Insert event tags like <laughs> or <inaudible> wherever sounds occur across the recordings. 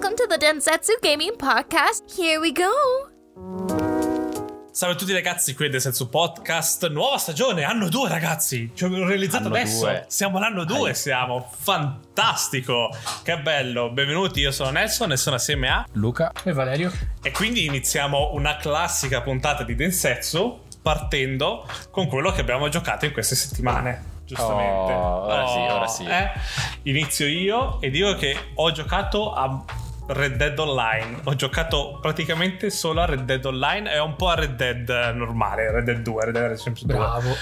Welcome to the Densetsu Gaming Podcast. Here we go. Salve a tutti ragazzi, qui è Densetsu Podcast, nuova stagione, anno 2 ragazzi, ci ho realizzato Anno adesso, due. siamo all'anno 2, siamo, fantastico, che bello, benvenuti, io sono Nelson e sono assieme a... Luca. E Valerio? E quindi iniziamo una classica puntata di Densetsu partendo con quello che abbiamo giocato in queste settimane. Giustamente. Oh, ora sì, ora sì. eh. Inizio io e dico che ho giocato a Red Dead Online. Ho giocato praticamente solo a Red Dead Online e un po' a Red Dead normale, Red Dead 2, Red Dead Redemption 2. Bravo.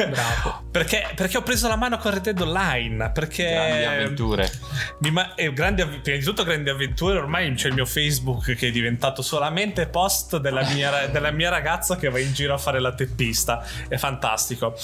<laughs> Bravo. perché, perché ho preso la mano con Red Dead Online? Perché Grandi avventure. mi ma- eh, grandi avv- prima di tutto grandi avventure ormai c'è il mio Facebook che è diventato solamente post della mia, <laughs> della mia ragazza che va in giro a fare la teppista è fantastico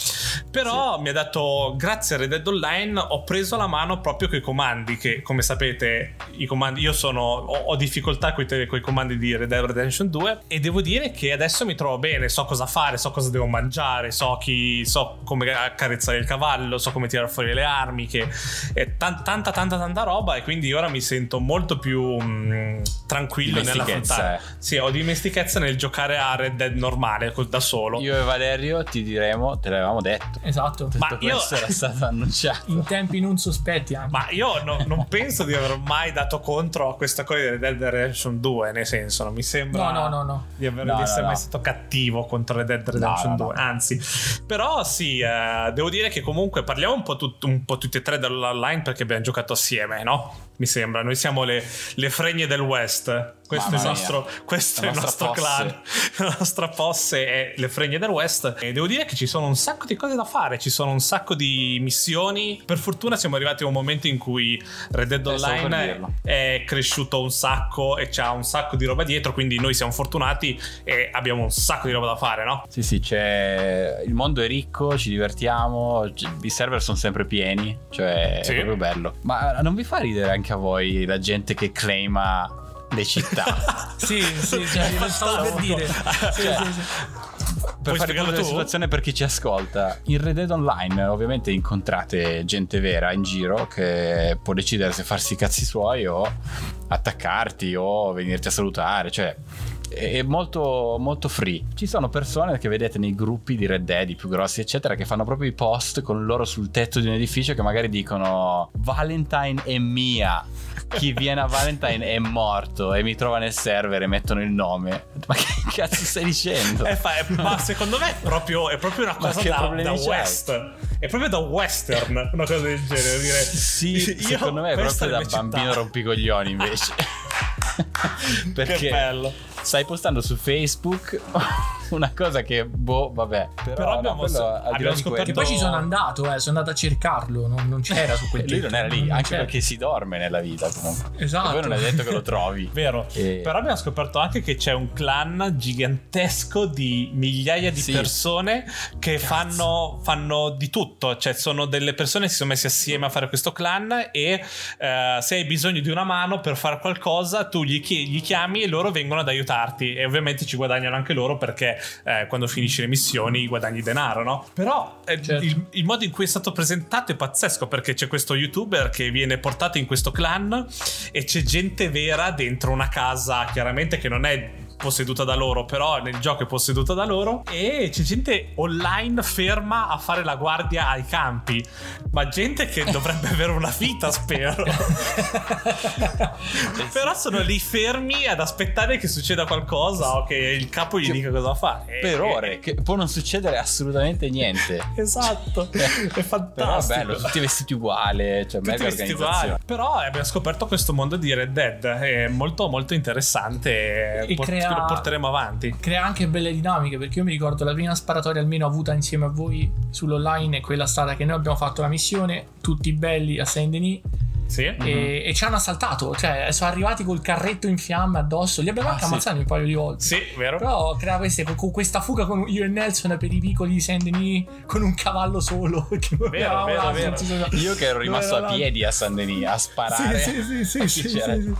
però mi ha dato grazie a Red Dead Online ho preso la mano proprio coi comandi che come sapete i comandi io sono ho, ho difficoltà con i comandi di Red Dead Redemption 2 e devo dire che adesso mi trovo bene so cosa fare so cosa devo mangiare so chi so come accarezzare il cavallo so come tirare fuori le armi che è tan- tanta tanta tanta roba e quindi ora mi sento molto più mm, tranquillo nell'affrontare eh. sì ho dimestichezza nel giocare a Red Dead normale da solo Io e Valerio ti diremo, te l'avevamo detto. Esatto. Ma Tutto io- questo era stato <laughs> annunciato. In tempi non sospetti anche. Ma io no- non penso di aver mai dato contro a questa cosa di Dead Redemption 2, nel senso, non mi sembra No, no, no, di, aver, No, essere no, mai stato cattivo contro Red Dead Redemption No, no, 2, no. anzi. Però sì, eh, devo dire che comunque parliamo un po', tut- un po' tutti e tre dell'online perché abbiamo giocato assieme, no? Mi sembra, noi siamo le, le fregne del West. Questo è il Mamma nostro, questo è il nostro posse. clan. La nostra posse <laughs> è le fregne del West. E devo dire che ci sono un sacco di cose da fare. Ci sono un sacco di missioni. Per fortuna siamo arrivati a un momento in cui Red Dead Eh, Online è cresciuto un sacco e c'ha un sacco di roba dietro. Quindi noi siamo fortunati e abbiamo un sacco di roba da fare, no? Sì, sì, c'è. Il mondo è ricco, ci divertiamo. I server sono sempre pieni. Cioè, Sì. è proprio bello. Ma non vi fa ridere anche a voi la gente che claima le città? <laughs> Sì, sì, cioè, lo stavo per dire. <laughs> Sì, Cioè, sì, sì. per Puoi fare tu? situazione per chi ci ascolta, in Red Dead Online ovviamente incontrate gente vera in giro che può decidere se farsi i cazzi suoi o attaccarti o venirti a salutare, cioè è molto, molto free. Ci sono persone che vedete nei gruppi di Red Dead, i più grossi, eccetera, che fanno proprio i post con loro sul tetto di un edificio che magari dicono Valentine è mia. Chi viene a Valentine è morto e mi trova nel server e mettono il nome. Ma che <laughs> cazzo stai dicendo? Eh, ma secondo me è proprio, è proprio una cosa da, da west. È proprio da western una cosa del genere. Dire, Sì, secondo me è proprio da città. bambino rompicoglioni invece. <laughs> Perché Che bello. Stai postando su Facebook <laughs> una cosa che, boh, vabbè. Però, Però no, abbiamo- quello, là abbiamo scoperto- Che poi ci sono andato, eh, sono andato a cercarlo, non, non c'era su quel Lui non era lì, anche c'era. perché si dorme nella vita comunque. Esatto. E poi non è detto che lo trovi. <laughs> Vero, E- però abbiamo scoperto anche che c'è un clan gigantesco di migliaia di Sì. persone che fanno, fanno di tutto, cioè sono delle persone che si sono messi assieme a fare questo clan e eh, se hai bisogno di una mano per fare qualcosa tu gli, chi- gli chiami e loro vengono ad aiutarti e ovviamente ci guadagnano anche loro perché eh, quando finisci le missioni guadagni denaro, no? Però eh, Certo. il, il modo in cui è stato presentato è pazzesco perché c'è questo youtuber che viene portato in questo clan e c'è gente vera dentro una casa chiaramente che non è posseduta da loro però nel gioco è posseduta da loro e c'è gente online ferma a fare la guardia ai campi ma gente che <laughs> dovrebbe avere una vita spero <laughs> però sono lì fermi ad aspettare che succeda qualcosa o che il capo gli Che- dica cosa fare Per E- ore, che può non succedere assolutamente niente. <laughs> esatto è Però è fantastico bello, tutti vestiti uguali, cioè tutti mega vestiti organizzazione. uguali. Però abbiamo scoperto questo mondo di Red Dead. È molto, molto interessante. E Port- crea- Lo porteremo avanti. Crea anche belle dinamiche perché io mi ricordo la prima sparatoria almeno avuta insieme a voi sull'online è quella stata che noi abbiamo fatto la missione tutti belli a Saint Denis Sì. e, e ci hanno assaltato cioè sono arrivati col carretto in fiamme addosso li abbiamo Ah, anche sì. ammazzati un paio di volte Sì, vero? Però crea queste, con questa fuga con io e Nelson per i vicoli di Saint Denis con un cavallo solo. <laughs> Non Vero, vero, vero. sapeva- Io che ero rimasto a piedi a San Denis a sparare. Sì, sì, sì, <laughs> sì, sì, sì, sì.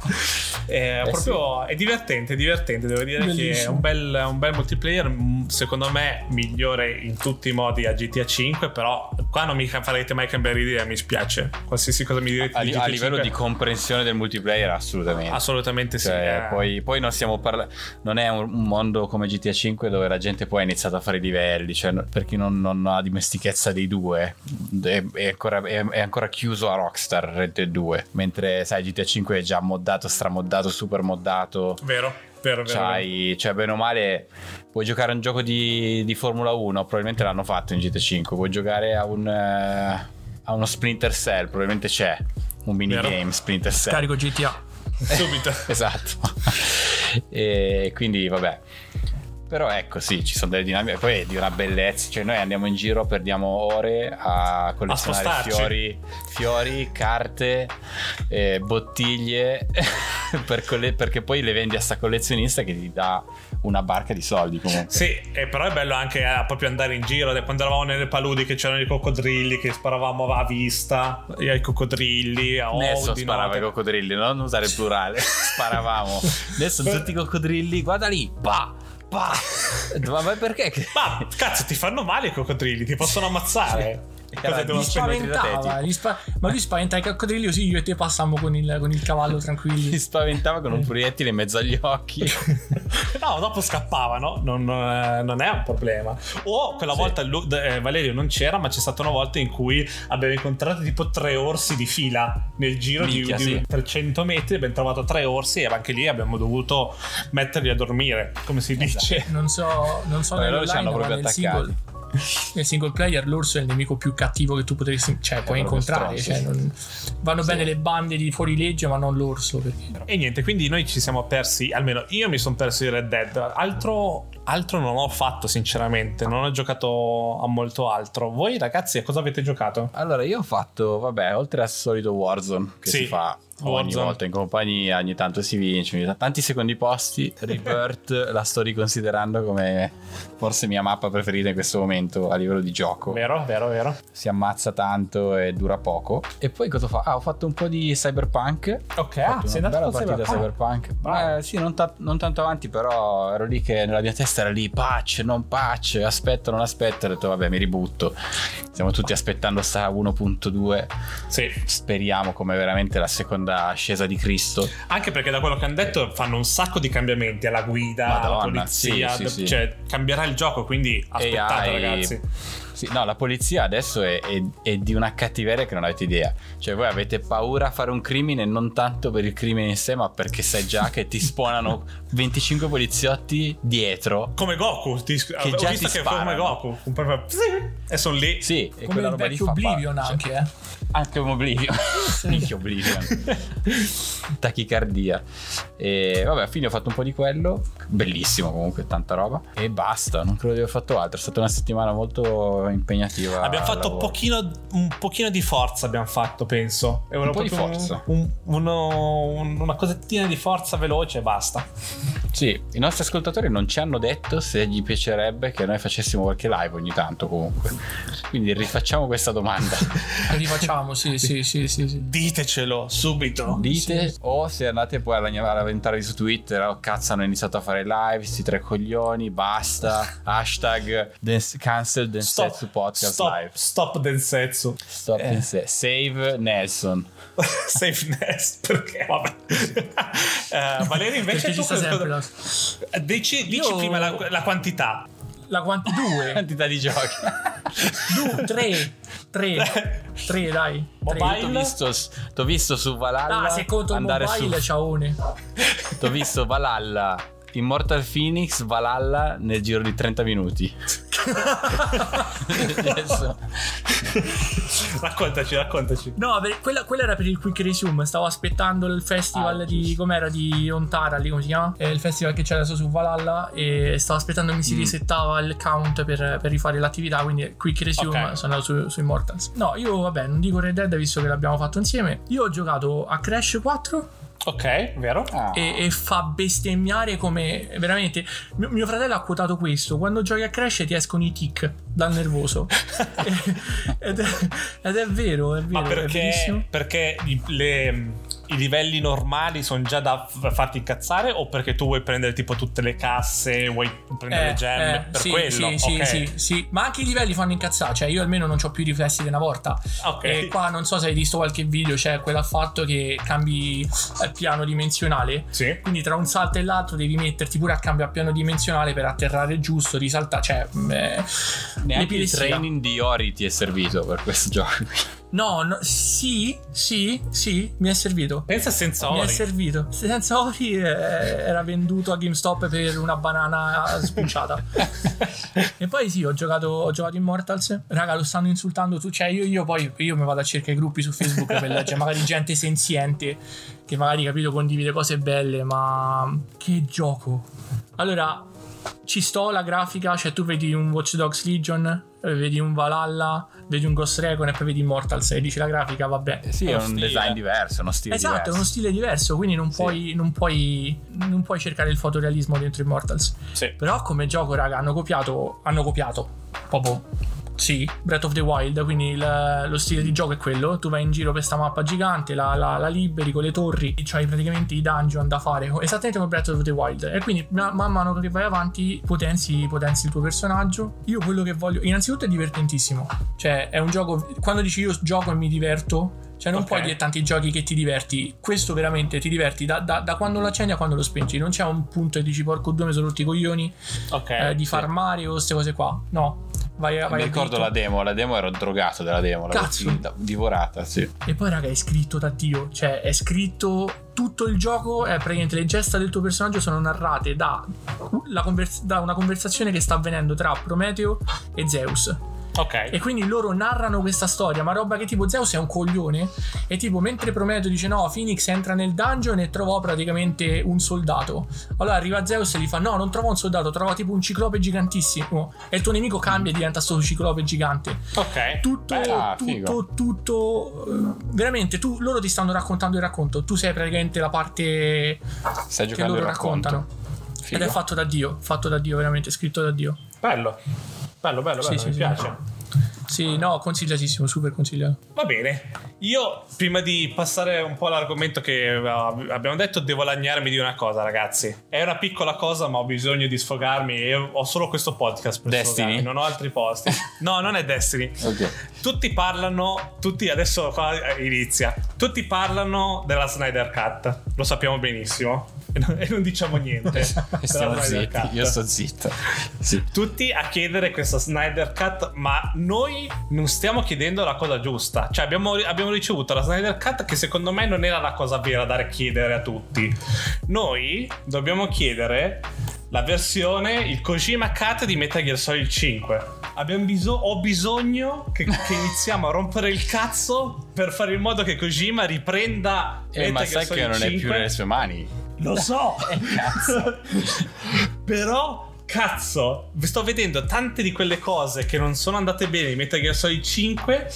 È Eh proprio è divertente, è divertente. Devo dire che è Bellissimo. un bel, un bel multiplayer. mm, secondo me migliore in tutti i modi a GTA 5, però qua non mi farete mai cambiare idea, mi spiace. Qualsiasi cosa mi direte A, di GTA a livello 5, di comprensione del multiplayer, assolutamente. assolutamente sì. Cioè, eh. poi, poi non stiamo parlando. Non è un, mondo come GTA 5 dove la gente poi ha iniziato a fare i livelli. Cioè, per chi non, non ha dimestichezza dei due, è, è ancora, è- è ancora chiuso a Rockstar Red Dead 2. Mentre, sai, GTA 5 è già moddato, stramoddato, super moddato. Vero, vero, vero. C'hai, cioè, bene o male, puoi giocare a un gioco di, di Formula 1. Probabilmente l'hanno fatto in GTA 5. Puoi giocare a un. eh, a uno Splinter Cell. Probabilmente c'è un minigame. Splinter Cell. Carico GTA. <laughs> Subito. esatto. e quindi vabbè. Però ecco, sì, ci sono delle dinamiche. Poi è di una bellezza. Cioè, noi andiamo in giro, perdiamo ore a collezionare spostarci. fiori, fiori, carte, eh, bottiglie. <laughs> per colle- perché poi le vendi a sta collezionista che ti dà una barca di soldi comunque. Sì, e però è bello anche eh, proprio andare in giro. Quando eravamo nelle paludi che c'erano i coccodrilli, che sparavamo a vista ai coccodrilli. A Adesso di sparava notte. i coccodrilli, non usare il plurale. <laughs> Sparavamo. Adesso tutti i coccodrilli, guarda lì, pa, pa. <laughs> Ma perché? Ma cazzo, ti fanno male i coccodrilli, ti possono <laughs> ammazzare. Era Cosa devo di Spaventava, gli spa- ma lui spaventa i coccodrilli così io e te passammo con il, con il cavallo tranquilli. spaventava con un proiettile in mezzo agli occhi. <laughs> No, dopo scappavano, non, eh, non è un problema. O quella volta Lu- eh, Valerio non c'era, ma c'è stata una volta in cui abbiamo incontrato tipo tre orsi di fila nel giro di- Minchia, di, sì. 300 metri. Abbiamo trovato tre orsi e anche lì abbiamo dovuto metterli a dormire, come si dice. Non so, non so Vabbè, loro ci hanno proprio attaccati. single, nel single player l'orso è il nemico più cattivo che tu potresti cioè, puoi proprio incontrare. stronzo. Cioè, non- vanno bene le bande di fuorilegge, ma non l'orso. Perché... E niente, quindi noi ci siamo persi, almeno io mi sono perso di Red Dead. Altro, altro non ho fatto, sinceramente. Non ho giocato a molto altro. Voi, ragazzi, a cosa avete giocato? Allora, io ho fatto, vabbè, oltre al solito Warzone che Sì, si fa ogni Warzone. volta in compagnia, ogni tanto si vince, ogni tanti secondi posti. <laughs> Rebirth la sto riconsiderando come forse mia mappa preferita in questo momento a livello di gioco. Vero, vero, vero. Si ammazza tanto e dura poco. E poi cosa fa? Ah, ho fatto un po' di Cyberpunk. Ok, ah, sei andato bella partita Cyberpunk. Cyberpunk. Eh, sì, non, ta- non tanto avanti, però ero lì che nella mia testa era lì patch, non patch, aspetta, non aspetta. Ho detto, vabbè, mi ributto. Stiamo tutti aspettando sta 1.2. Sì, Speriamo come veramente la seconda ascesa di Cristo. anche perché da quello che hanno detto fanno un sacco di cambiamenti alla guida, alla Madonna, polizia, sì, sì, sì. cioè cambierà il gioco, quindi aspettate AI. ragazzi. Sì, no, la polizia adesso è, è- è di una cattiveria che non avete idea. Cioè, voi avete paura a fare un crimine non tanto per il crimine in sé, ma perché sai già che ti spawnano <laughs> 25 poliziotti dietro. Come Goku, ti, ho già visto ti che fa come sparano. Goku, un proprio e sono lì. Sì, e Come quella il roba lì vecchio fa Oblivion pa- anche, eh. Anche un Oblivion. <laughs> Minchia Oblivion. Tachicardia. E vabbè, alla fine ho fatto un po' di quello. Bellissimo comunque, tanta roba. E basta, non credo di aver fatto altro. È stata una settimana molto impegnativa. Abbiamo fatto un pochino, un pochino di forza, abbiamo fatto, penso. E Un po' di forza. un- uno- un- una cosettina di forza veloce e basta. Sì, i nostri ascoltatori non ci hanno detto se gli piacerebbe che noi facessimo qualche live ogni tanto comunque. Quindi rifacciamo questa domanda. <laughs> Rifacciamo, sì, sì, sì, sì, sì. Ditecelo subito. Dite o se andate poi a lamentarvi su Twitter, oh cazzo hanno iniziato a fare live, sti tre coglioni, basta. <laughs> Hashtag dance, cancel Densetsu Podcast stop, Live. stop Densetsu. Stop Eh. Dense- Save Nelson. <laughs> Safeness, perché vabbè. Eh, Valerio invece Perché ci tu sta sempre dici, dici Io- prima la, la quantità. la quanti due? <laughs> Quantità di giochi. due, tre, tre, tre, dai. Mobile? T'ho visto, t'ho visto su Valhalla Ah, se conto andare mobile, su ciaone. T'ho visto Valhalla, Immortal Phoenix, Valhalla nel giro di 30 minuti. <laughs> Raccontaci, raccontaci. No, quella, quella era per il quick resume. Stavo aspettando il festival Ah, di. com'era? Di Ontara, lì come si chiama? È il festival che c'è adesso su Valhalla. E stavo aspettando che mi si Mm. risettava il count per, per rifare l'attività. Quindi quick resume Ok. sono andato su, su Immortals. No, io vabbè, non dico Red Dead visto che l'abbiamo fatto insieme. Io ho giocato a Crash 4 Ok, vero? Ah. e, e fa bestemmiare come veramente. Mio, mio fratello ha quotato questo: quando giochi a Crash ti escono i tic dal nervoso. <laughs> ed, è, ed è vero, è vero. Ma perché, perché le, i livelli normali sono già da farti incazzare o perché tu vuoi prendere tipo tutte le casse, vuoi prendere le gemme per Eh, sì, quello? Sì, sì, Ok. sì, sì. Ma anche i livelli fanno incazzare. Cioè, io almeno non ho più i riflessi di una volta. Ok. E qua non so se hai visto qualche video, c'è quel fatto che cambi il piano dimensionale. Sì. Quindi tra un salto e l'altro devi metterti pure a cambio a piano dimensionale per atterrare giusto, risaltare. Cioè, mm, eh, Neanche il training di Ori ti è servito per questo gioco. No, no, sì, sì, sì, mi è servito. Pensa senza Mi è ori. servito. Senza Ori eh, era venduto a GameStop per una banana spucciata. <laughs> e poi sì, ho giocato, ho giocato Immortals. Raga, lo stanno insultando tu. Cioè, io, io poi io mi vado a cercare i gruppi su Facebook per leggere magari gente senziente che magari capito condivide cose belle, ma che gioco. Allora, ci sto la grafica, cioè tu vedi un Watch Dogs Legion, eh, vedi un Valhalla, vedi un Ghost Recon e poi vedi Immortals e dici la grafica, vabbè. Sì, è Uno un stile. design diverso, uno stile Esatto, è diverso. uno stile diverso, quindi non, Sì. puoi, non, puoi, non puoi cercare il fotorealismo dentro Immortals. Sì. Però come gioco, raga, hanno copiato, hanno copiato proprio. Sì, Breath of the Wild, quindi il- lo stile di gioco è quello, tu vai in giro per sta mappa gigante, la, la- la liberi con le torri, c'hai praticamente i dungeon da fare, esattamente come Breath of the Wild. E quindi ma- man mano che vai avanti potenzi, potenzi il tuo personaggio. Io quello che voglio, innanzitutto è divertentissimo, cioè è un gioco, quando dici io gioco e mi diverto, cioè non Ok. puoi dire tanti giochi che ti diverti, questo veramente ti diverti da, da- da quando lo accendi a quando lo spingi, non c'è un punto e dici porco due mi sono rotti i coglioni Ok. eh, di sì. farmare o queste cose qua, no. Vai, vai Mi ricordo dritto. la demo, la demo ero drogato della demo, Cazzo. divorata, sì. E poi, raga, è scritto da Dio. Cioè, è scritto tutto il gioco. È praticamente le gesta del tuo personaggio sono narrate da, convers- da una conversazione che sta avvenendo tra Prometeo e Zeus. Ok. E quindi loro narrano questa storia, ma roba che tipo Zeus è un coglione. E tipo, mentre Prometeo dice no, Phoenix entra nel dungeon e trovò praticamente un soldato. Allora arriva Zeus e gli fa: No, non trova un soldato, trova tipo un ciclope gigantissimo. E il tuo nemico cambia e diventa sto ciclope gigante Ok. tutto, Beh, ah, tutto, tutto. eh, Veramente, tu, loro ti stanno raccontando il racconto. Tu sei praticamente la parte Stai che loro raccontano. Figo. Ed è fatto da Dio, fatto da Dio, veramente scritto da Dio. Bello. Bello, bello, bello, sì, mi sì. piace. Sì, no, consigliatissimo, super consigliato. Va bene, io prima di passare un po' all'argomento che eh, abbiamo detto, devo lagnarmi di una cosa, ragazzi. È una piccola cosa, ma ho bisogno di sfogarmi e ho solo questo podcast per Destiny? sfogarmi, non ho altri posti. No, non è Destiny. <laughs> Ok. Tutti parlano, tutti adesso qua inizia. Tutti parlano della Snyder Cut, lo sappiamo benissimo. E non, diciamo niente. <laughs> Stiamo zitti, io sto zitto. Sì. tutti a chiedere questa Snyder Cut, ma noi non stiamo chiedendo la cosa giusta. Cioè, abbiamo, abbiamo ricevuto la Snyder Cut che secondo me non era la cosa vera da chiedere a tutti. Noi dobbiamo chiedere la versione, il Kojima Cut di Metal Gear Solid 5. Abbiamo biso- ho bisogno che, che iniziamo a rompere il cazzo per fare in modo che Kojima riprenda Eh, ma Metal Gear sai che non è 5. più nelle sue mani. Lo so, <laughs> Cazzo. <laughs> però cazzo, sto vedendo tante di quelle cose che non sono andate bene in Metal Gear Solid 5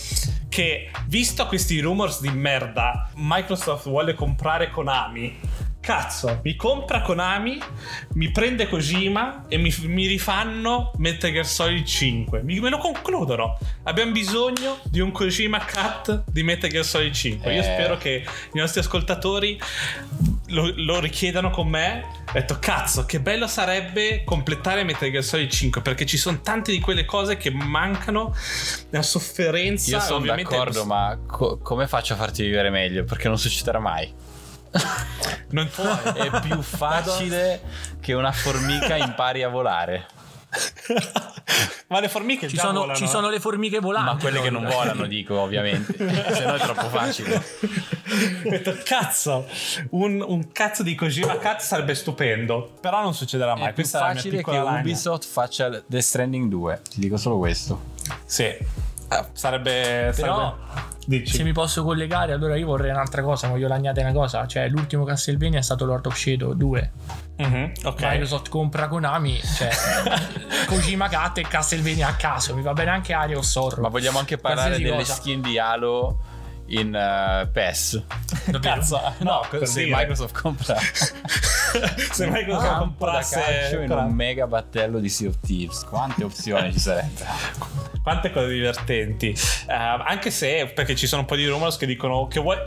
che visto questi rumors di merda, Microsoft vuole comprare Konami. Cazzo, mi compra Konami, mi prende Kojima e mi, mi rifanno Metal Gear Solid 5. Mi, me lo concludono. Abbiamo bisogno di un Kojima cut di Metal Gear Solid 5. Io Eh. spero che i nostri ascoltatori lo, lo richiedano con me. Ho detto, cazzo, che bello sarebbe completare Metal Gear Solid 5 perché ci sono tante di quelle cose che mancano, la sofferenza. Io sono d'accordo, ma co- come faccio a farti vivere meglio? Perché non succederà mai. Non puoi. È più facile che una formica impari a volare. Ma le formiche Ci già sono, volano, ci eh. sono le formiche volanti. Ma quelle che non volano, dico, ovviamente. <laughs> Se no è troppo facile. Ho detto, cazzo, un, un cazzo di Kojima Cut sarebbe stupendo. Però non succederà mai. È più Questa è la mia facile che piccola lagna. Ubisoft faccia Death Stranding 2. Ti dico solo questo. Sì. Sarebbe. Però, sarebbe... Dici. Se mi posso collegare, allora io vorrei un'altra cosa. Voglio lagnare una cosa. Cioè, l'ultimo Castlevania è stato Lord of Shadow 2. Mhm, ok. Microsoft compra Konami. Cioè, <laughs> Kojima Cut e Castlevania a caso. Mi va bene anche Aria o Sorro. Ma vogliamo anche parlare Qualsiasi delle cosa. skin di Halo in uh, PES. Cazzo, no, per se dire. Microsoft compra <laughs> Se Microsoft da comprasse calcio in un mega battello di Sea of Thieves. Quante opzioni ci sarebbero? Quante cose divertenti. Eh, anche se, perché ci sono un po' di rumors che dicono che vuoi.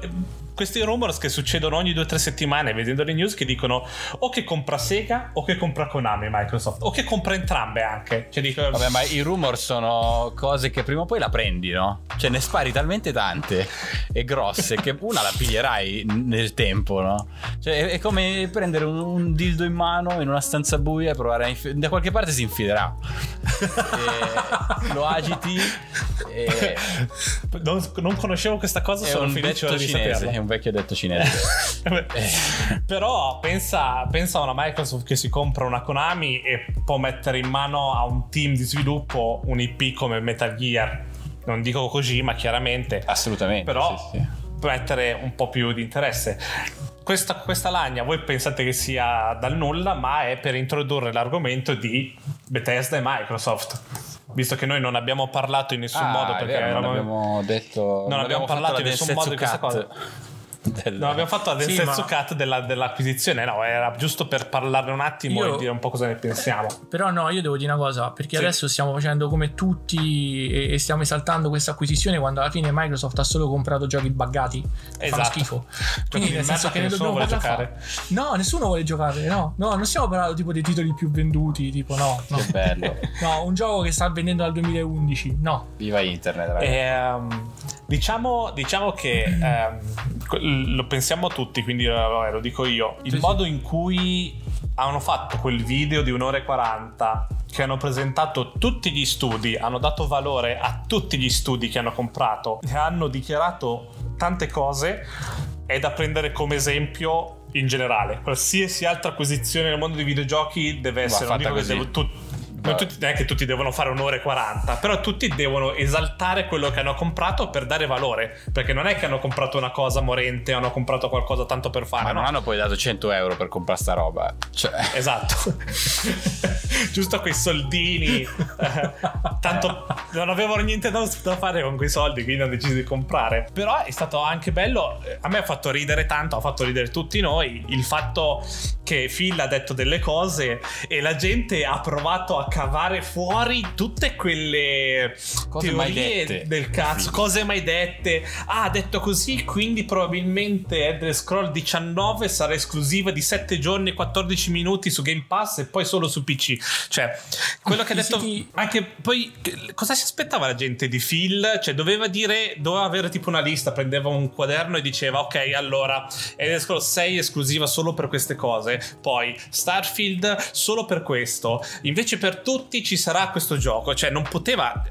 Questi rumors che succedono ogni 2-3 settimane vedendo le news che dicono o che compra Sega o che compra Konami Microsoft o che compra entrambe anche. Cioè dico, Vabbè, ma i rumor sono cose che prima o poi la prendi, no? Cioè ne spari talmente tante e grosse che una la piglierai nel tempo, no? Cioè è, come prendere un, un dildo in mano in una stanza buia e provare a inf- da qualche parte si infilerà. Lo agiti e non, non conoscevo questa cosa, sono felice detto di cinese, saperla. è un vecchio detto cinese. <laughs> Però pensa, pensa a una Microsoft che si compra una Konami e può mettere in mano a un team di sviluppo un IP come Metal Gear. Non dico così, ma chiaramente. Assolutamente. Però sì, sì. può mettere un po' più di interesse. Questa, questa lagna voi pensate che sia dal nulla, ma è per introdurre l'argomento di Bethesda e Microsoft. Visto che noi non abbiamo parlato in nessun Ah, modo perché vero, non abbiamo detto Non abbiamo fatto parlato la in nessun modo di questa Cut cosa. Del- Non abbiamo fatto la Sì, Densetsu ma- Cut della- dell'acquisizione, no, era giusto per parlarne un attimo Io- e dire un po' cosa ne pensiamo. Però no, io devo dire una cosa, perché Sì. adesso stiamo facendo come tutti e, e stiamo esaltando questa acquisizione quando alla fine Microsoft ha solo comprato giochi buggati. Esatto. schifo. Quindi di nel senso che che ne nessuno dobbiamo vuole parlare giocare. No, nessuno vuole giocare, no. No, non stiamo parlando tipo dei titoli più venduti, tipo no. no. Che bello. <laughs> No, un gioco che sta vendendo dal 2011, no. Viva internet, ragazzi. Ehm, diciamo, diciamo che ehm, que- lo pensiamo tutti, quindi eh, vabbè, lo dico io. Il Sì, sì. modo in cui hanno fatto quel video di un'ora e 40 che hanno presentato tutti gli studi, hanno dato valore a tutti gli studi che hanno comprato e hanno dichiarato tante cose, è da prendere come esempio in generale. Qualsiasi altra acquisizione nel mondo dei videogiochi deve essere, non fatta dico che così. devo- tu- non, tutti, non è che tutti devono fare un'ora e 40, però tutti devono esaltare quello che hanno comprato per dare valore. Perché non è che hanno comprato una cosa morente hanno comprato qualcosa tanto per fare. Ma no? non hanno poi dato 100 euro per comprare sta roba. Cioè, Esatto, <laughs> giusto quei soldini. <laughs> tanto non avevano niente da, fare con quei soldi, quindi hanno deciso di comprare. Però è stato anche bello. eh, A me ha fatto ridere tanto, ha fatto ridere tutti noi. Il fatto che Phil ha detto delle cose e la gente ha provato a cavare fuori tutte quelle Cose mai teorie dette. del cazzo, cose mai dette. Ah, ha detto così, quindi probabilmente Elder Scroll 19 sarà esclusiva di 7 giorni e 14 minuti su Game Pass e poi solo su PC. Cioè, quello che ha detto anche poi cosa si aspettava la gente di Phil? Cioè, doveva dire, doveva avere tipo una lista, prendeva un quaderno e diceva "Ok, allora Elder Scroll 6 è esclusiva solo per queste cose, poi Starfield solo per questo. Invece per tutti ci sarà questo gioco". Cioè, non poteva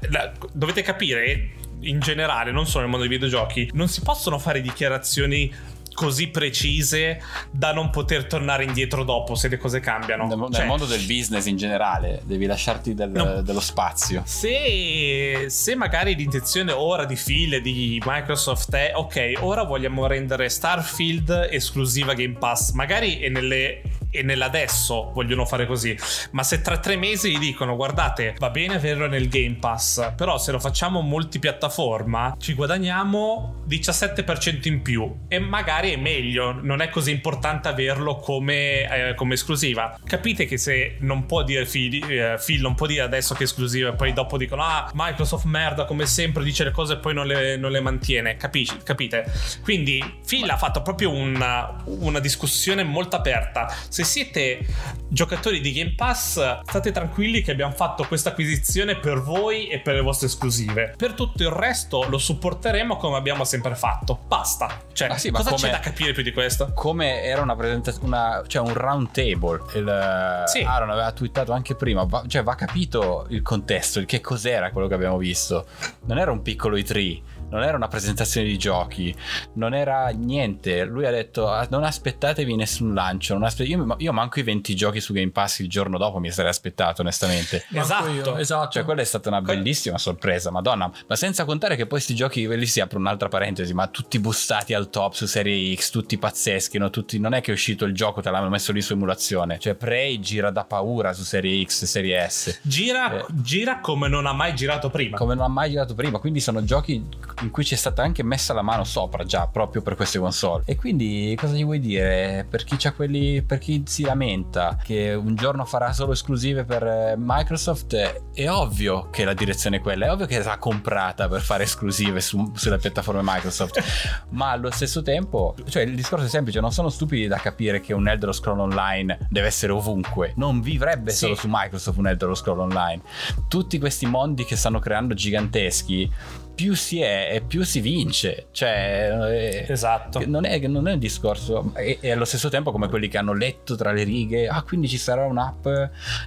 dovete capire in generale, non solo nel mondo dei videogiochi, non si possono fare dichiarazioni così precise da non poter tornare indietro dopo se le cose cambiano. nel, nel Cioè, mondo del business in generale, devi lasciarti del- No. dello spazio. Se, se magari l'intenzione ora di Phil e di Microsoft è ok, ora vogliamo rendere Starfield esclusiva Game Pass, magari è nelle e nell'adesso vogliono fare così. Ma se tra tre mesi gli dicono guardate, va bene averlo nel Game Pass, però se lo facciamo multipiattaforma ci guadagniamo 17% in più e magari è meglio, non è così importante averlo come, eh, come esclusiva. Capite che se non può dire Phil, eh, Phil non può dire adesso che è esclusiva e poi dopo dicono ah Microsoft merda come sempre dice le cose e poi non le, non le mantiene, Capisci? capite? Quindi Phil ha fatto proprio una, una discussione molto aperta. Se siete giocatori di Game Pass, state tranquilli che abbiamo fatto questa acquisizione per voi e per le vostre esclusive. Per tutto il resto lo supporteremo come abbiamo sempre fatto. Basta. Cioè, Ah sì, cosa come- c'è da capire più di questo? Come era una presentazione, cioè un round table. Il, Sì. Aaron aveva twittato anche prima, va, cioè va capito il contesto, il che cos'era quello che abbiamo visto. Non era un piccolo E3, non era una presentazione di giochi, non era niente. Lui ha detto "Ah, non aspettatevi nessun lancio. non aspe- io, io manco i 20 giochi su Game Pass il giorno dopo mi sarei aspettato onestamente. <laughs> Esatto. esatto. Cioè, quella è stata una Que- bellissima sorpresa, madonna. Ma senza contare che poi sti giochi, lì si apre un'altra parentesi, ma tutti bussati al top su Serie X, tutti pazzeschi, no? Tutti, non è che è uscito il gioco, te l'hanno messo lì su emulazione. Cioè, Prey gira da paura su Serie X, Serie S. Gira, Eh. gira come non ha mai girato prima. Come non ha mai girato prima, quindi sono giochi in cui ci è stata anche messa la mano sopra già proprio per queste console. E quindi cosa gli vuoi dire? Per chi, c'ha quelli, per chi si lamenta che un giorno farà solo esclusive per eh, Microsoft, è ovvio che la direzione è quella, è ovvio che l'ha comprata per fare esclusive su, sulle piattaforme Microsoft, <laughs> ma allo stesso tempo, cioè il discorso è semplice, non sono stupidi da capire che un Elder Scroll Online deve essere ovunque, non vivrebbe Sì. solo su Microsoft un Elder Scroll Online. Tutti questi mondi che stanno creando giganteschi, più si è e più si vince, cioè... eh, Esatto. Non è, non è un discorso, e, e allo stesso tempo come quelli che hanno letto tra le righe, ah quindi ci sarà un'app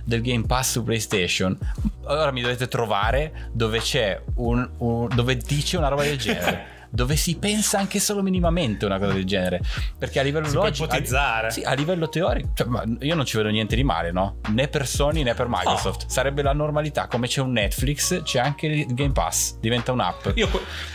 del Game Pass su PlayStation. Allora mi dovete trovare dove c'è un, un- dove dice una roba del genere. <laughs> Dove si pensa anche solo minimamente una cosa del genere, perché a livello Si logico, a- ipotizzare. sì, a livello teorico, cioè, io non ci vedo niente di male, no? Né per Sony né per Microsoft. Sarebbe la normalità, come c'è un Netflix, c'è anche il Game Pass, diventa un'app. Io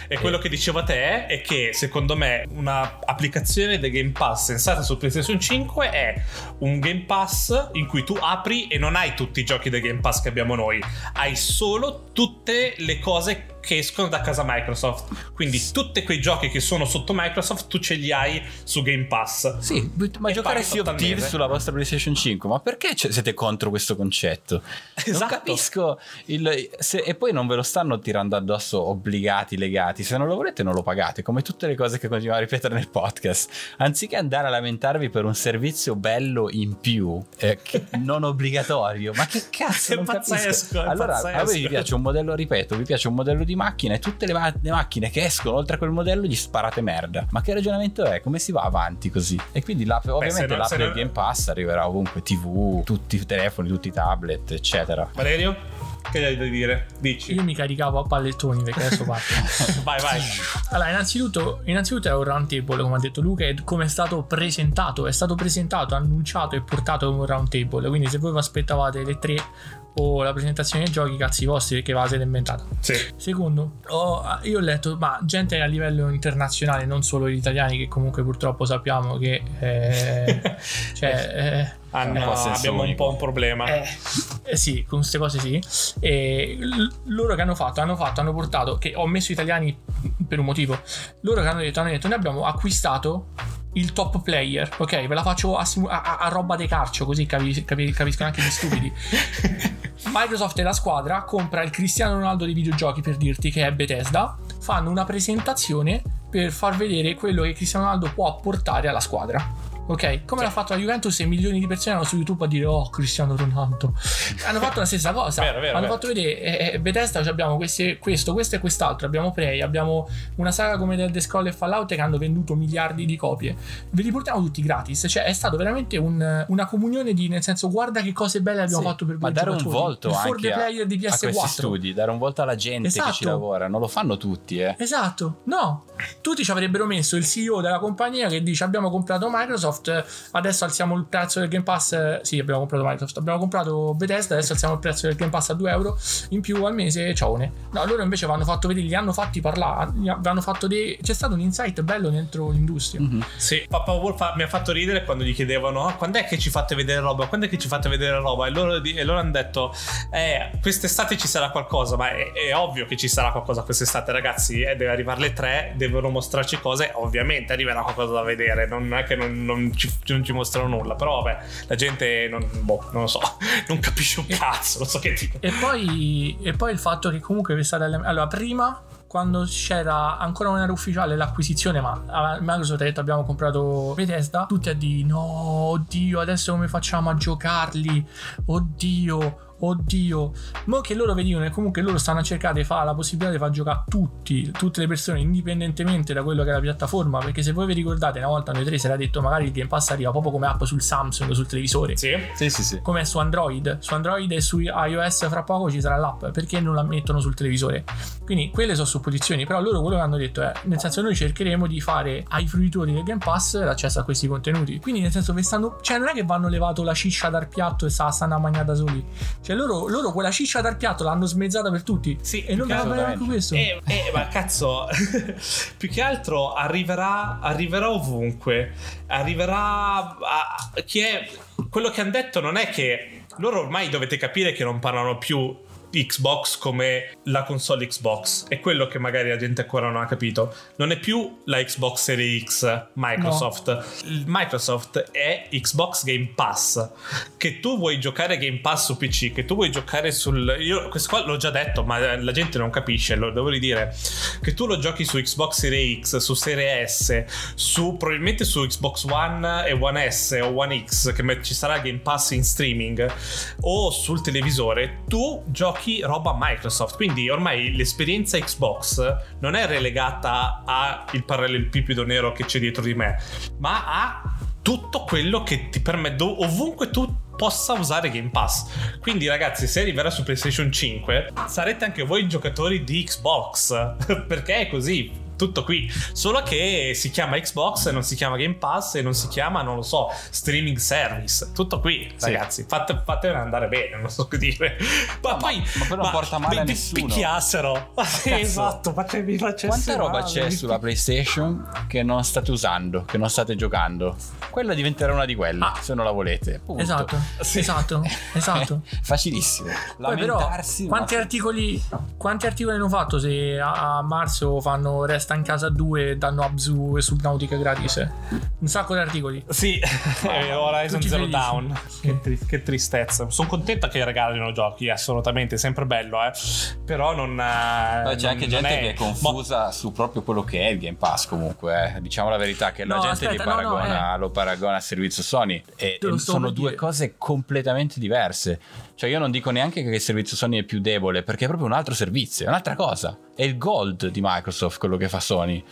e quello che dicevo a te è che secondo me un'applicazione del Game Pass sensata su PlayStation 5 è un Game Pass in cui tu apri e non hai tutti i giochi del Game Pass che abbiamo noi, hai solo tutte le cose che escono da casa Microsoft. Quindi tutti quei giochi che sono sotto Microsoft tu ce li hai su Game Pass. Sì, ma E giocare Sea of Thieves sulla vostra PlayStation 5, ma perché siete contro questo concetto? Non Esatto. capisco. il- se- e poi non ve lo stanno tirando addosso obbligati, legati. Se non lo volete, non lo pagate. Come tutte le cose che continuiamo a ripetere nel podcast. Anziché andare a lamentarvi per un servizio bello in più, eh, <laughs> non obbligatorio, ma che cazzo? È non capisco. pazzesco, è allora, a pazzesco. voi vi piace un modello, ripeto, vi piace un modello di macchina e tutte le, ma- le macchine che escono oltre a quel modello gli sparate merda. Ma che ragionamento è? Come si va avanti così? E quindi l'app, ovviamente non- l'app del non- Game Pass arriverà ovunque, TV, tutti i telefoni, tutti i tablet, eccetera. Valerio? Che hai da dire? Dici. Io mi caricavo a pallettoni perché adesso parto. <laughs> Vai, vai. Allora, innanzitutto, innanzitutto è un round table, come ha detto Luca, e come è stato presentato. È stato presentato, annunciato e portato come un round table. Quindi, se voi vi aspettavate le tre o la presentazione dei giochi, cazzi vostri, perché ve la siete inventata. Sì. Secondo, ho- io ho letto, ma gente a livello internazionale, non solo gli italiani, che comunque purtroppo sappiamo che. eh, <laughs> cioè. eh, Hanno- un po' a senso abbiamo un po' un problema. eh, eh sì, con queste cose sì. E l- loro che hanno fatto, hanno fatto, hanno portato, che ho messo italiani per un motivo. Loro che hanno detto, hanno detto, noi abbiamo acquistato il top player, ok? Ve la faccio a, simu- a- a- roba de carcio, così capi- capi- capiscono anche gli stupidi. <laughs> Microsoft e la squadra compra il Cristiano Ronaldo dei videogiochi per dirti che è Bethesda, fanno una presentazione per far vedere quello che Cristiano Ronaldo può apportare alla squadra. Ok, come l'ha fatto la Juventus e milioni di persone erano su YouTube a dire oh Cristiano Ronaldo. <laughs> Hanno fatto la stessa cosa. Vero, vero, Hanno vero. fatto vedere eh, eh, Bethesda cioè abbiamo queste- questo, questo e quest'altro, abbiamo Prey, abbiamo una saga come Dead Scroll e Fallout che hanno venduto miliardi di copie. Ve li portiamo tutti gratis, cioè è stato veramente un- una comunione di nel senso guarda che cose belle abbiamo Sì, fatto per voi ma dare un volto il anche the a, player di a questi PS4. studi, dare un volto alla gente che ci Esatto. lavora, non lo fanno tutti, eh. Esatto, no, tutti ci avrebbero messo il CEO della compagnia che dice abbiamo comprato Microsoft, adesso alziamo il prezzo del Game Pass, sì abbiamo comprato Microsoft, abbiamo comprato Bethesda, adesso alziamo il prezzo del Game Pass a 2 euro in più al mese, ciaone. No, loro invece vanno fatto vedere, li hanno fatti parlare, hanno fatto dei... c'è stato un insight bello dentro l'industria. Sì, Papa Wolf ha- mi ha fatto ridere quando gli chiedevano "Ah, quando è che ci fate vedere roba, quando è che ci fate vedere roba e loro, di- e loro hanno detto eh, quest'estate ci sarà qualcosa, ma è, è ovvio che ci sarà qualcosa quest'estate ragazzi, eh, deve arrivare le tre, devono mostrarci cose, ovviamente arriverà qualcosa da vedere, non è che non, non ci, non ci mostrano nulla, però vabbè, la gente non, boh, non lo so, <laughs> non capisce un cazzo, non so che tipo. E poi, e poi il fatto che comunque questa allora prima quando c'era ancora non era ufficiale l'acquisizione ma ah, Microsoft ha detto abbiamo comprato Bethesda tutti a dire no oddio adesso come facciamo a giocarli oddio oddio mo che loro vedevano e comunque loro stanno a cercare di fare la possibilità di far giocare tutti tutte le persone indipendentemente da quello che è la piattaforma perché se voi vi ricordate una volta noi tre si era detto magari il Game Pass arriva proprio come app sul Samsung sul televisore Sì? Sì, sì, sì. come su Android. Su Android e su iOS fra poco ci sarà l'app. Perché non la mettono sul televisore? Quindi quelle sono supposizioni. Però loro quello che hanno detto è: nel senso, noi cercheremo di fare ai fruitori del Game Pass l'accesso a questi contenuti. Quindi, nel senso, vi stanno. Cioè, non è che vanno levato la ciccia dal piatto e sa, stanno a mangiare da soli. Cioè, loro, loro quella ciccia dal piatto l'hanno smezzata per tutti. Sì, e non che va bene altro- anche questo. Eh, eh, ma cazzo, <laughs> più che altro arriverà, arriverà ovunque. Arriverà a chi è. Quello che hanno detto non è che loro ormai dovete capire che non parlano più Xbox come la console Xbox. È quello che magari la gente ancora non ha capito. Non è più la Xbox Series X Microsoft. Il Microsoft è Xbox Game Pass. Che tu vuoi giocare Game Pass su PC, che tu vuoi giocare sul. Io questo qua l'ho già detto, ma la gente non capisce. Lo devo ridire. Che tu lo giochi su Xbox Series X, su Serie S, su probabilmente su Xbox One e One S o One X, che ci sarà Game Pass in streaming, o sul televisore, tu giochi roba Microsoft. Quindi ormai l'esperienza Xbox non è relegata al parallelepipedo nero che c'è dietro di me, ma a tutto quello che ti permette ovunque tu possa usare Game Pass. Quindi ragazzi, se arriverà su PlayStation 5, sarete anche voi giocatori di Xbox, <laughs> perché è così tutto qui. Solo che si chiama Xbox non si chiama Game Pass e non si chiama, non lo so, streaming service. Tutto qui, sì. ragazzi. Fate, fatene andare bene, non so che dire. Ma, <laughs> ma poi. Ma poi non ma, porta male a nessuno. Picchiassero. <laughs> Sì, esatto, fatevi facesse Quanta roba male. c'è sulla PlayStation che non state usando, che non state giocando? Quella diventerà una di quelle, ah. se non la volete. Punto. Esatto, sì. esatto, <laughs> esatto. Facilissimo. Poi però, quanti articoli, quanti articoli hanno fatto se a, a marzo fanno resta sta in casa 2 e danno Abzu e Subnautica gratis. Un sacco di articoli. Sì, <laughs> Horizon Zero Dawn. Sì. Che, tri- che, tristezza. Sono contenta che regalino giochi, assolutamente, è sempre bello, eh. Però non. Eh, Beh, c'è non, anche gente è... che è confusa Ma... su proprio quello che è il Game Pass, comunque. Eh. Diciamo la verità, che la no, gente aspetta, paragona, no, no, lo paragona al servizio Sony. E, e sono due cose completamente diverse. Cioè, io non dico neanche che il servizio Sony è più debole, perché è proprio un altro servizio, è un'altra cosa. È il Gold di Microsoft quello che fa Sony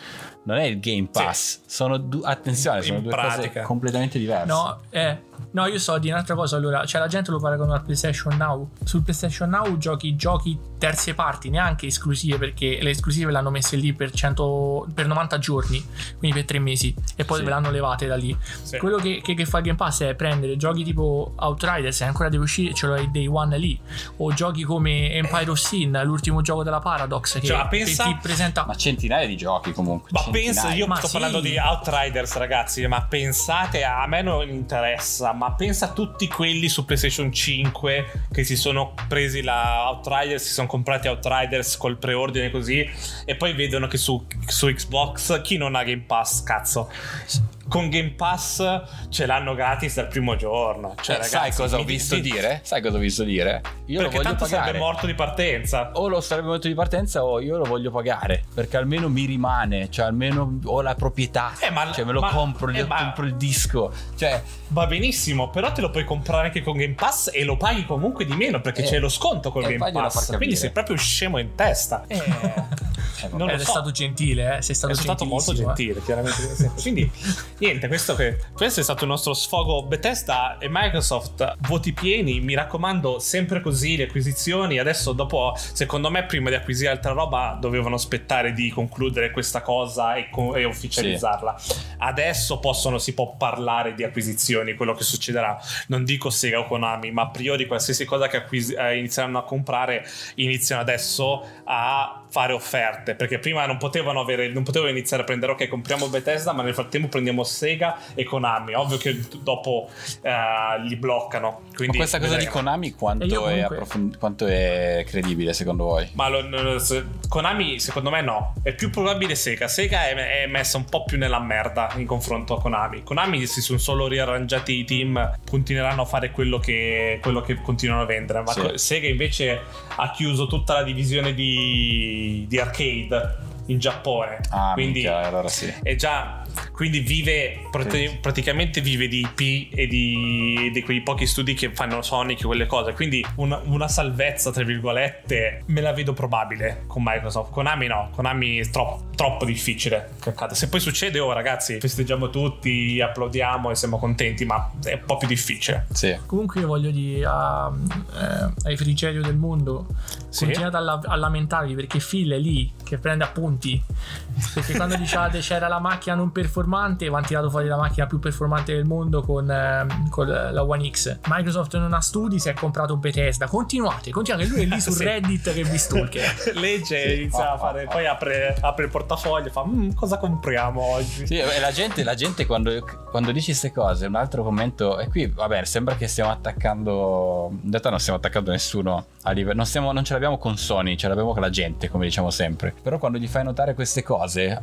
non è il Game Pass. Sì. Sono du- attenzione, sono due pratica. cose completamente diverse. No, eh, no, io so di un'altra cosa. Allora, cioè la gente lo paragona al PlayStation Now. Sul PlayStation Now giochi giochi terze parti, neanche esclusive, perché le esclusive l'hanno messe lì per, 100, per 90 giorni, quindi per 3 mesi, e poi sì. ve l'hanno levate da lì. Sì. Quello che, che, che, fa il Game Pass è prendere giochi tipo Outriders, e ancora deve uscire, ce l'ho il Day One lì, o giochi come Empire of Sin, l'ultimo gioco della Paradox, che cioè, pensa... ti presenta. Ma centinaia di giochi comunque. Ma pensa, io ma sto sì. parlando di Outriders, ragazzi. Ma pensate, a me non interessa, ma pensa a tutti quelli su PlayStation 5 che si sono presi la Outriders, si sono comprati Outriders col preordine così, e poi vedono che su, su Xbox chi non ha Game Pass, cazzo con Game Pass ce l'hanno gratis dal primo giorno. Cioè, eh, ragazzi, sai cosa ho visto di... dire? Sai cosa ho visto dire? Io perché lo tanto pagare. sarebbe morto di partenza. O lo sarebbe morto di partenza o io lo voglio pagare. Perché almeno mi rimane, cioè almeno ho la proprietà. Eh, ma, cioè me lo ma, compro, eh, ma, compro il disco. Cioè, va benissimo, però te lo puoi comprare anche con Game Pass e lo paghi comunque di meno perché eh, c'è lo sconto con Game Pass. Quindi sei proprio scemo in testa. Eh. <laughs> Eh, non è so. stato gentile, eh? sei stato, è stato molto gentile, chiaramente. Quindi, niente, questo, che, questo, è stato il nostro sfogo Bethesda e Microsoft. Voti pieni, mi raccomando, sempre così le acquisizioni. Adesso, dopo, secondo me, prima di acquisire altra roba, dovevano aspettare di concludere questa cosa e, e ufficializzarla. Sì. Adesso possono, si può parlare di acquisizioni, quello che succederà. Non dico Sega o Konami, ma a priori qualsiasi cosa che acquis- eh, inizieranno a comprare iniziano adesso a fare offerte perché prima non potevano avere non potevano iniziare a prendere ok compriamo Bethesda ma nel frattempo prendiamo Sega e Konami ovvio che dopo uh, li bloccano quindi ma questa cosa vedremo. di Konami quanto, comunque... è approfond- quanto, è credibile secondo voi? ma lo, lo, se, Konami secondo me no è più probabile Sega Sega è, è, messa un po' più nella merda in confronto a Konami Konami si sono solo riarrangiati i team continueranno a fare quello che, quello che continuano a vendere ma sì. Sega invece ha chiuso tutta la divisione di di, arcade in Giappone. Ah, quindi minchia, allora sì. è già quindi vive sì. praticamente vive di IP e di, di, quei pochi studi che fanno Sonic e quelle cose. Quindi una, una, salvezza, tra virgolette, me la vedo probabile con Microsoft. Konami no, Konami è troppo, troppo difficile. Se poi succede, oh ragazzi, festeggiamo tutti, applaudiamo e siamo contenti, ma è un po' più difficile. Sì. Comunque io voglio dire a, eh, ai frigerio del mondo, sì. continuate a, la, a lamentarvi perché Phil è lì che prende appunti. Perché quando diciate c'era la macchina non performante performante, vanno tirato fuori la macchina più performante del mondo con, ehm, con la One X. Microsoft non ha studi, si è comprato Bethesda. Continuate, continuate, lui è lì <laughs> su Sì. Reddit che vi stalker. <laughs> Legge e inizia a fare, poi apre, apre il portafoglio e fa "Mm, cosa compriamo oggi? Sì, e la gente, la gente quando, quando dici queste cose, un altro commento, e qui vabbè, sembra che stiamo attaccando, in realtà non stiamo attaccando nessuno a livello, non, stiamo- non ce l'abbiamo con Sony, ce l'abbiamo con la gente, come diciamo sempre. Però quando gli fai notare queste cose,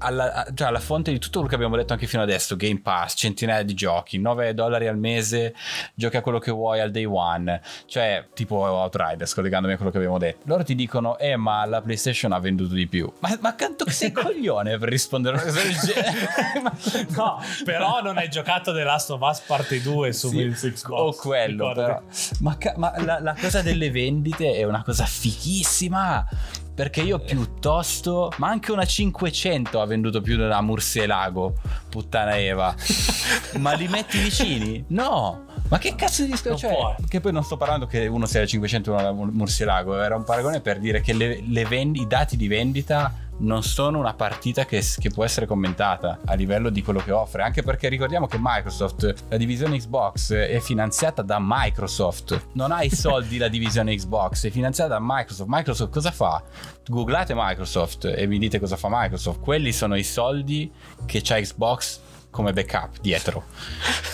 alla, cioè alla fonte di tutto quello che abbiamo detto anche fino adesso, Game Pass, centinaia di giochi, 9 dollari al mese, giochi a quello che vuoi al day one, cioè tipo Outriders, collegandomi a quello che abbiamo detto. Loro ti dicono, eh ma la PlayStation ha venduto di più. Ma, ma canto che sei <laughs> coglione per rispondere a una cosa del genere? <laughs> No, però non hai giocato The Last of Us Parte 2 su Sì, Xbox. o quello però. Ma, ma la, la cosa delle vendite è una cosa fighissima perché io piuttosto ma anche una 500 ha venduto più della Murcielago puttana Eva. <laughs> Ma li metti vicini? no. Ma che cazzo di discorso cioè, che poi non sto parlando che uno sia la 500 e uno la Mur- Murcielago era un paragone per dire che le- le vendi- i dati di vendita non sono una partita che, che può essere commentata a livello di quello che offre, anche perché ricordiamo che Microsoft, la divisione Xbox è finanziata da Microsoft, non ha i soldi la divisione Xbox, è finanziata da Microsoft. Microsoft cosa fa? Googlate Microsoft e mi dite cosa fa Microsoft, quelli sono i soldi che c'ha Xbox come backup dietro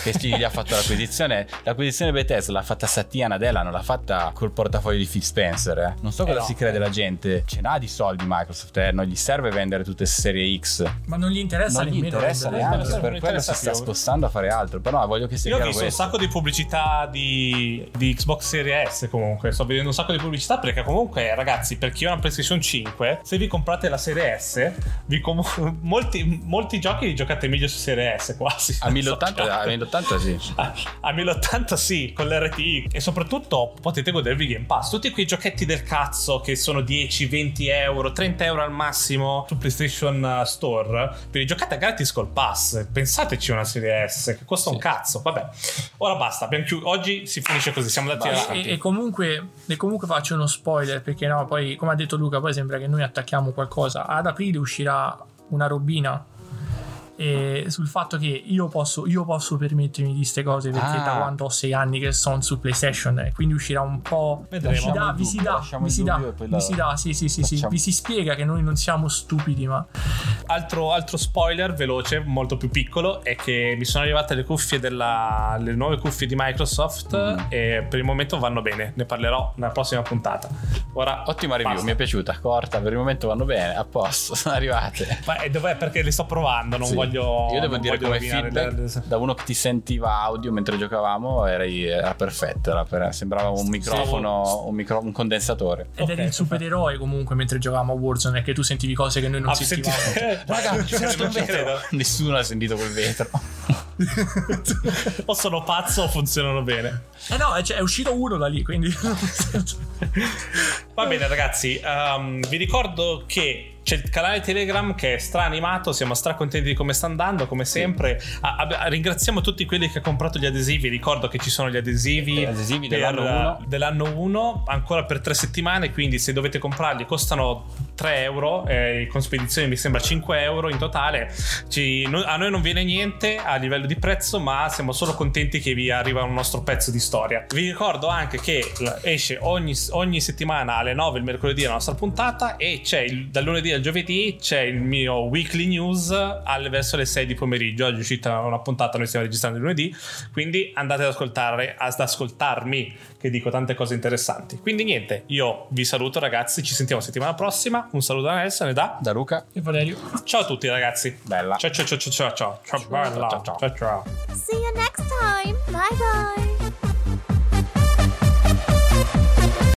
che gli ha fatto l'acquisizione l'acquisizione Bethesda l'ha fatta Satya Nadella non l'ha fatta col portafoglio di Phil Spencer eh. non so cosa no, si crede eh. la gente ce n'ha di soldi Microsoft eh. non gli serve vendere tutte le serie X Ma non gli interessa non gli interessa neanche per quello interessa si sta spostando a fare altro però voglio che sia Io ho visto un questo sacco di pubblicità di, di Xbox Series S comunque. Sto vedendo un sacco di pubblicità perché comunque, ragazzi, per chi ha una PlayStation 5, se vi comprate la serie S, vi com- <laughs> molti, molti giochi li giocate meglio su serie S quasi. a 1080 a 1080 sì A, a 1080 sì, con l'RTI e soprattutto potete godervi Game Pass. Tutti quei giochetti del cazzo che sono 10, 20 euro, 30 euro al massimo su PlayStation uh, Store, ve li giocate a gratis col pass. Pensateci a una serie S che costa un Sì. cazzo. Vabbè, ora basta. chiu- Oggi si finisce così. Siamo andati avanti. E, e comunque, e comunque faccio uno spoiler perché no, poi come ha detto Luca, poi sembra che noi attacchiamo qualcosa. Ad aprile uscirà una robina e sul fatto che io posso, io posso permettermi di queste cose perché Ah. da quando ho sei anni che sono su PlayStation e quindi uscirà un po'. Vedremo. Vi si dà, vi si dà, vi si dà, vi si sì, sì, sì, sì. Vi si spiega che noi non siamo stupidi, ma Altro, altro spoiler veloce, molto più piccolo, è che mi sono arrivate le cuffie della, le nuove cuffie di Microsoft Mhm. e per il momento vanno bene. Ne parlerò nella prossima puntata. Ora, ottima review basta. mi è piaciuta corta per il momento vanno bene a posto <laughs> sono arrivate Ma dov'è? Perché le sto provando, non Sì. voglio. Io devo dire voglio come feedback le- da uno che ti sentiva audio mentre giocavamo eri- era perfetto, era per- sembrava un microfono, un, micro- un condensatore. ed Ok, eri il supereroe comunque mentre giocavamo a Warzone e che tu sentivi cose che noi non Ah, senti- sentivamo. <laughs> Raga, non stato un ci vetro. credo. Nessuno ha sentito quel vetro. <laughs> o sono pazzo o funzionano bene. Eh no, cioè, è uscito uno da lì, quindi <laughs> Va bene, ragazzi. ehm, vi ricordo che c'è il canale Telegram che è stra-animato. Siamo stra-contenti di come sta andando, come sempre. Ah, abbi- ringraziamo tutti quelli che hanno comprato gli adesivi. Ricordo che ci sono gli adesivi, adesivi dell'anno uno. dell'anno 1 ancora per tre settimane. Quindi, se dovete comprarli, costano 3 euro. eh, con spedizione mi sembra 5 euro in totale. Ci- no- a noi non viene niente a livello di prezzo, ma siamo solo contenti che vi arriva un nostro pezzo di storia. Vi ricordo anche che esce ogni, ogni settimana alle 9 il mercoledì la nostra puntata e c'è il- dal lunedì al giovedì c'è il mio weekly news alle, verso le 6 di pomeriggio. Oggi è uscita una puntata, noi stiamo registrando il lunedì, quindi andate ad ascoltare, ad ascoltarmi che dico tante cose interessanti. Quindi niente, io vi saluto ragazzi, ci sentiamo settimana prossima. Un saluto da Nelson e da Da Luca, e Valerio. Ciao a tutti ragazzi. bella. Ciao ciao ciao ciao ciao ciao. Ciao bella. ciao, ciao. ciao ciao. See you next time. Bye bye.